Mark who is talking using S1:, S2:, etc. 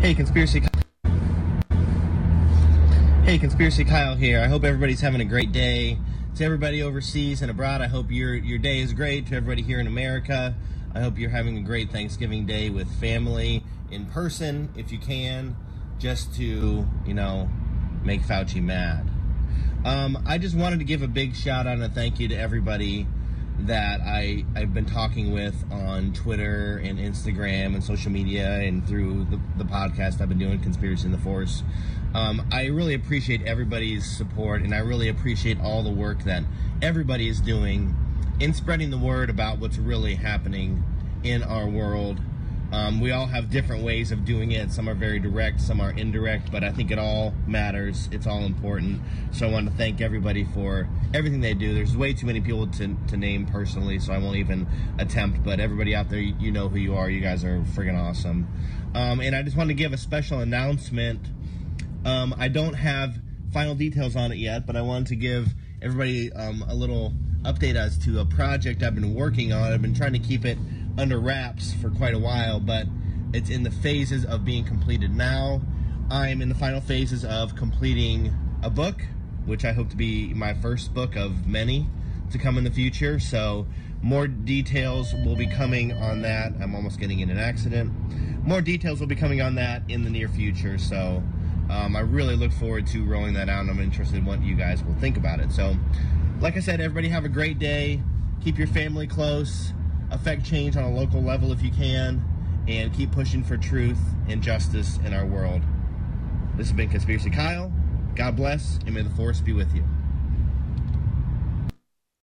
S1: Hey, conspiracy. Hey, conspiracy Kyle here. I hope everybody's having a great day. To everybody overseas and abroad, I hope your your day is great. To everybody here in America, I hope you're having a great Thanksgiving day with family in person if you can, just to you know make Fauci mad. Um, I just wanted to give a big shout out and a thank you to everybody that I, I've been talking with on Twitter and Instagram and social media and through the, the podcast I've been doing, Conspiracy in the Force. Um, I really appreciate everybody's support and I really appreciate all the work that everybody is doing in spreading the word about what's really happening in our world um, we all have different ways of doing it. Some are very direct, some are indirect, but I think it all matters. It's all important. So I want to thank everybody for everything they do. There's way too many people to, to name personally, so I won't even attempt. But everybody out there, you know who you are. You guys are friggin' awesome. Um, and I just want to give a special announcement. Um, I don't have final details on it yet, but I wanted to give everybody um, a little update as to a project I've been working on. I've been trying to keep it under wraps for quite a while, but it's in the phases of being completed now. I'm in the final phases of completing a book, which I hope to be my first book of many to come in the future. So, more details will be coming on that. I'm almost getting in an accident. More details will be coming on that in the near future. So, um, I really look forward to rolling that out, and I'm interested in what you guys will think about it. So, like I said, everybody have a great day. Keep your family close affect change on a local level if you can, and keep pushing for truth and justice in our world. This has been Conspiracy Kyle. God bless, and may the force be with you.